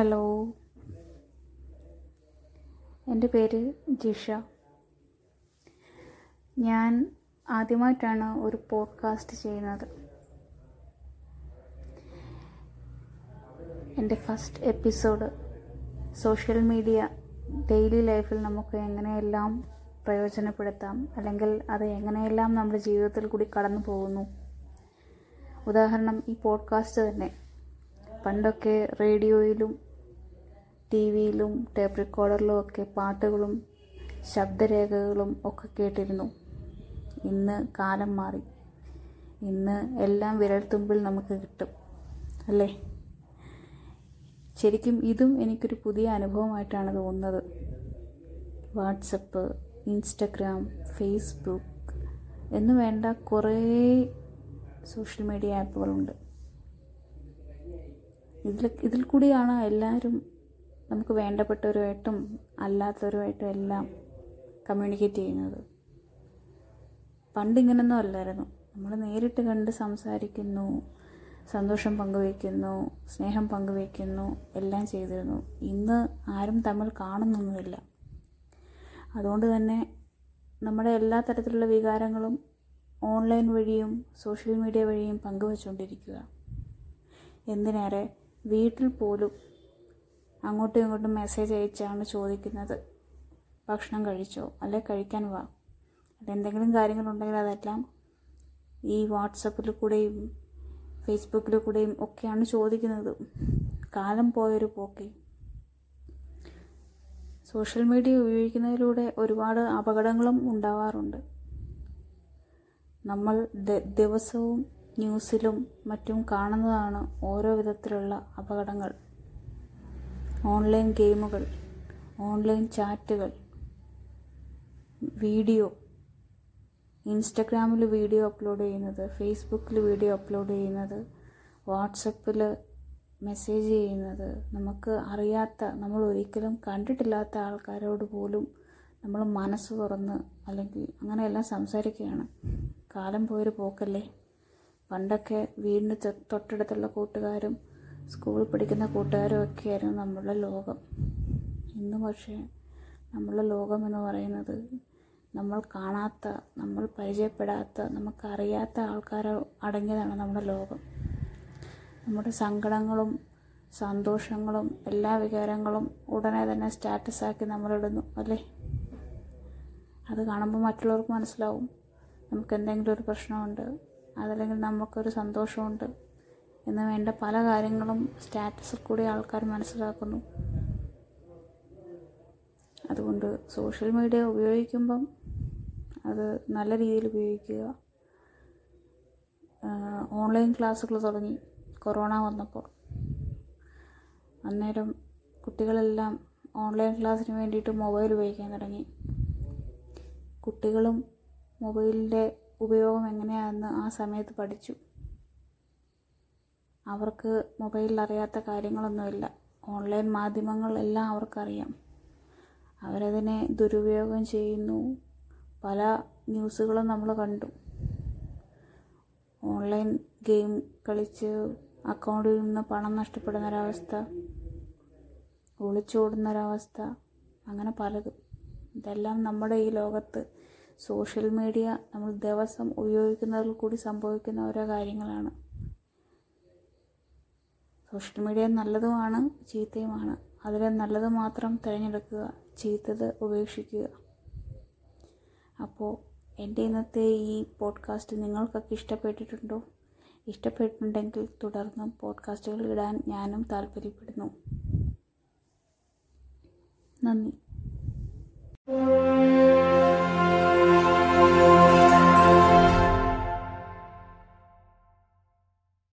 Hello. എന്റെ പേര് ജിഷ. ഞാൻ ആദ്യമായിട്ടാണ് ഒരു പോഡ്കാസ്റ്റ് ചെയ്യുന്നത്. എന്റെ first episode social media daily ലൈഫിൽ നമുക്ക് എങ്ങനെയെല്ലാം പ്രയോജനപ്പെടുത്താം അല്ലെങ്കിൽ അത് എങ്ങനെയെല്ലാം നമ്മുടെ ജീവിതത്തിൽ കൂടി കടന്നു പോകുന്നു. ഉദാഹരണം ഈ പോഡ്കാസ്റ്റ് തന്നെ. പണ്ടൊക്കെ റേഡിയോയിലും ടി വിയിലും ടേപ്പ് റെക്കോർഡറിലും ഒക്കെ പാട്ടുകളും ശബ്ദരേഖകളും ഒക്കെ കേട്ടിരുന്നു. ഇന്ന് കാലം മാറി. ഇന്ന് എല്ലാം വിരൽത്തുമ്പിൽ നമുക്ക് കിട്ടും. അല്ലേ? ശരിക്കും ഇതും എനിക്കൊരു പുതിയ അനുഭവമായിട്ടാണ് തോന്നുന്നത്. വാട്സപ്പ് ഇൻസ്റ്റഗ്രാം ഫേസ്ബുക്ക് എന്ന് വേണ്ട കുറേ സോഷ്യൽ മീഡിയ ആപ്പുകളുണ്ട്. ഇതിൽ ഇതിൽ കൂടിയാണ് എല്ലാവരും നമുക്ക് വേണ്ടപ്പെട്ടവരുമായിട്ടും അല്ലാത്തവരുമായിട്ടും എല്ലാം കമ്മ്യൂണിക്കേറ്റ് ചെയ്യുന്നത്. പണ്ട് ഇങ്ങനൊന്നും അല്ലായിരുന്നു. നമ്മൾ നേരിട്ട് കണ്ട് സംസാരിക്കുന്നു സന്തോഷം പങ്കുവയ്ക്കുന്നു സ്നേഹം പങ്കുവയ്ക്കുന്നു എല്ലാം ചെയ്തിരുന്നു. ഇന്ന് ആരും തമ്മിൽ കാണുന്നൊന്നുമില്ല. അതുകൊണ്ട് തന്നെ നമ്മുടെ എല്ലാ തരത്തിലുള്ള വികാരങ്ങളും ഓൺലൈൻ വഴിയും സോഷ്യൽ മീഡിയ വഴിയും പങ്കുവച്ചുകൊണ്ടിരിക്കുക എന്തിനേറെ? വീട്ടിൽ പോലും അങ്ങോട്ടും ഇങ്ങോട്ടും മെസ്സേജ് അയച്ചാണ് ചോദിക്കുന്നത്. ഭക്ഷണം കഴിച്ചോ? അല്ലെ കഴിക്കാൻ വാ. അല്ലെ എന്തെങ്കിലും കാര്യങ്ങളുണ്ടെങ്കിൽ അതെല്ലാം ഈ വാട്സപ്പിൽ കൂടെയും ഫേസ്ബുക്കിൽ കൂടെയും ഒക്കെയാണ് ചോദിക്കുന്നത്. കാലം പോയൊരു പോക്കെ. സോഷ്യൽ മീഡിയ ഉപയോഗിക്കുന്നതിലൂടെ ഒരുപാട് അപകടങ്ങളും ഉണ്ടാവാറുണ്ട്. നമ്മൾ ദിവസവും ന്യൂസിലും മറ്റും കാണുന്നതാണ് ഓരോ വിധത്തിലുള്ള അപകടങ്ങൾ. ഓൺലൈൻ ഗെയിമുകൾ ഓൺലൈൻ ചാറ്റുകൾ വീഡിയോ ഇൻസ്റ്റഗ്രാമിൽ വീഡിയോ അപ്ലോഡ് ചെയ്യുന്നത് ഫേസ്ബുക്കിൽ വീഡിയോ അപ്ലോഡ് ചെയ്യുന്നത് വാട്സപ്പിൽ മെസ്സേജ് ചെയ്യുന്നത് നമുക്ക് അറിയാത്ത നമ്മൾ ഒരിക്കലും കണ്ടിട്ടില്ലാത്ത ആൾക്കാരോട് പോലും നമ്മൾ മനസ്സ് തുറന്ന് അല്ലെങ്കിൽ അങ്ങനെയെല്ലാം സംസാരിക്കുകയാണ്. കാലം പോയൊരു പോക്കല്ലേ? പണ്ടൊക്കെ വീടിന് തൊട്ടടുത്തുള്ള കൂട്ടുകാരും സ്കൂളിൽ പഠിക്കുന്ന കൂട്ടുകാരും ഒക്കെയായിരുന്നു നമ്മളുടെ ലോകം. ഇന്ന് പക്ഷേ നമ്മളുടെ ലോകം എന്ന് പറയുന്നത് നമ്മൾ കാണാത്ത നമ്മൾ പരിചയപ്പെടാത്ത നമുക്കറിയാത്ത ആൾക്കാർ അടങ്ങിയതാണ് നമ്മുടെ ലോകം. നമ്മുടെ സങ്കടങ്ങളും സന്തോഷങ്ങളും എല്ലാ വികാരങ്ങളും ഉടനെ തന്നെ സ്റ്റാറ്റസാക്കി നമ്മളിടുന്നു അല്ലേ? അത് കാണുമ്പോൾ മറ്റുള്ളവർക്ക് മനസ്സിലാവും. നമുക്ക് എന്തെങ്കിലും ഒരു പ്രശ്നമുണ്ട് അതല്ലെങ്കിൽ നമുക്കൊരു സന്തോഷമുണ്ട്. എന്ന് വേണ്ട പല കാര്യങ്ങളും സ്റ്റാറ്റസിൽ കൂടി ആൾക്കാർ മനസ്സിലാക്കുന്നു. അതുകൊണ്ട് സോഷ്യൽ മീഡിയ ഉപയോഗിക്കുമ്പം അത് നല്ല രീതിയിൽ ഉപയോഗിക്കുക. ഓൺലൈൻ ക്ലാസ്സുകൾ തുടങ്ങി കൊറോണ വന്നപ്പോൾ. അന്നേരം കുട്ടികളെല്ലാം ഓൺലൈൻ ക്ലാസ്സിന് വേണ്ടിയിട്ട് മൊബൈൽ ഉപയോഗിക്കാൻ തുടങ്ങി. കുട്ടികളും മൊബൈലിന്റെ ഉപയോഗം എങ്ങനെയാണെന്ന് ആ സമയത്ത് പഠിച്ചു. അവർക്ക് മൊബൈലിൽ അറിയാത്ത കാര്യങ്ങളൊന്നുമില്ല. ഓൺലൈൻ മാധ്യമങ്ങളെല്ലാം അവർക്കറിയാം. അവരതിനെ ദുരുപയോഗം ചെയ്യുന്നു. പല ന്യൂസുകളും നമ്മൾ കണ്ടു. ഓൺലൈൻ ഗെയിം കളിച്ച് അക്കൗണ്ടിൽ നിന്ന് പണം നഷ്ടപ്പെടുന്നൊരവസ്ഥ ഒളിച്ചോടുന്നൊരവസ്ഥ അങ്ങനെ പലതും. ഇതെല്ലാം നമ്മുടെ ഈ ലോകത്ത് സോഷ്യൽ മീഡിയ നമ്മൾ ദിവസം ഉപയോഗിക്കുന്നതിൽ കൂടി സംഭവിക്കുന്ന ഓരോ കാര്യങ്ങളാണ്. സോഷ്യൽ മീഡിയ നല്ലതുമാണ് ചീത്തയുമാണ്. അതിൽ നല്ലത് മാത്രം തിരഞ്ഞെടുക്കുക ചീത്തത് ഉപേക്ഷിക്കുക. അപ്പോൾ എന്റെ ഇന്നത്തെ ഈ പോഡ്കാസ്റ്റ് നിങ്ങൾക്കൊക്കെ ഇഷ്ടപ്പെട്ടിട്ടുണ്ടോ? ഇഷ്ടപ്പെട്ടിട്ടുണ്ടെങ്കിൽ തുടർന്നും പോഡ്കാസ്റ്റുകൾ ഇടാൻ ഞാനും താല്പര്യപ്പെടുന്നു. നന്ദി.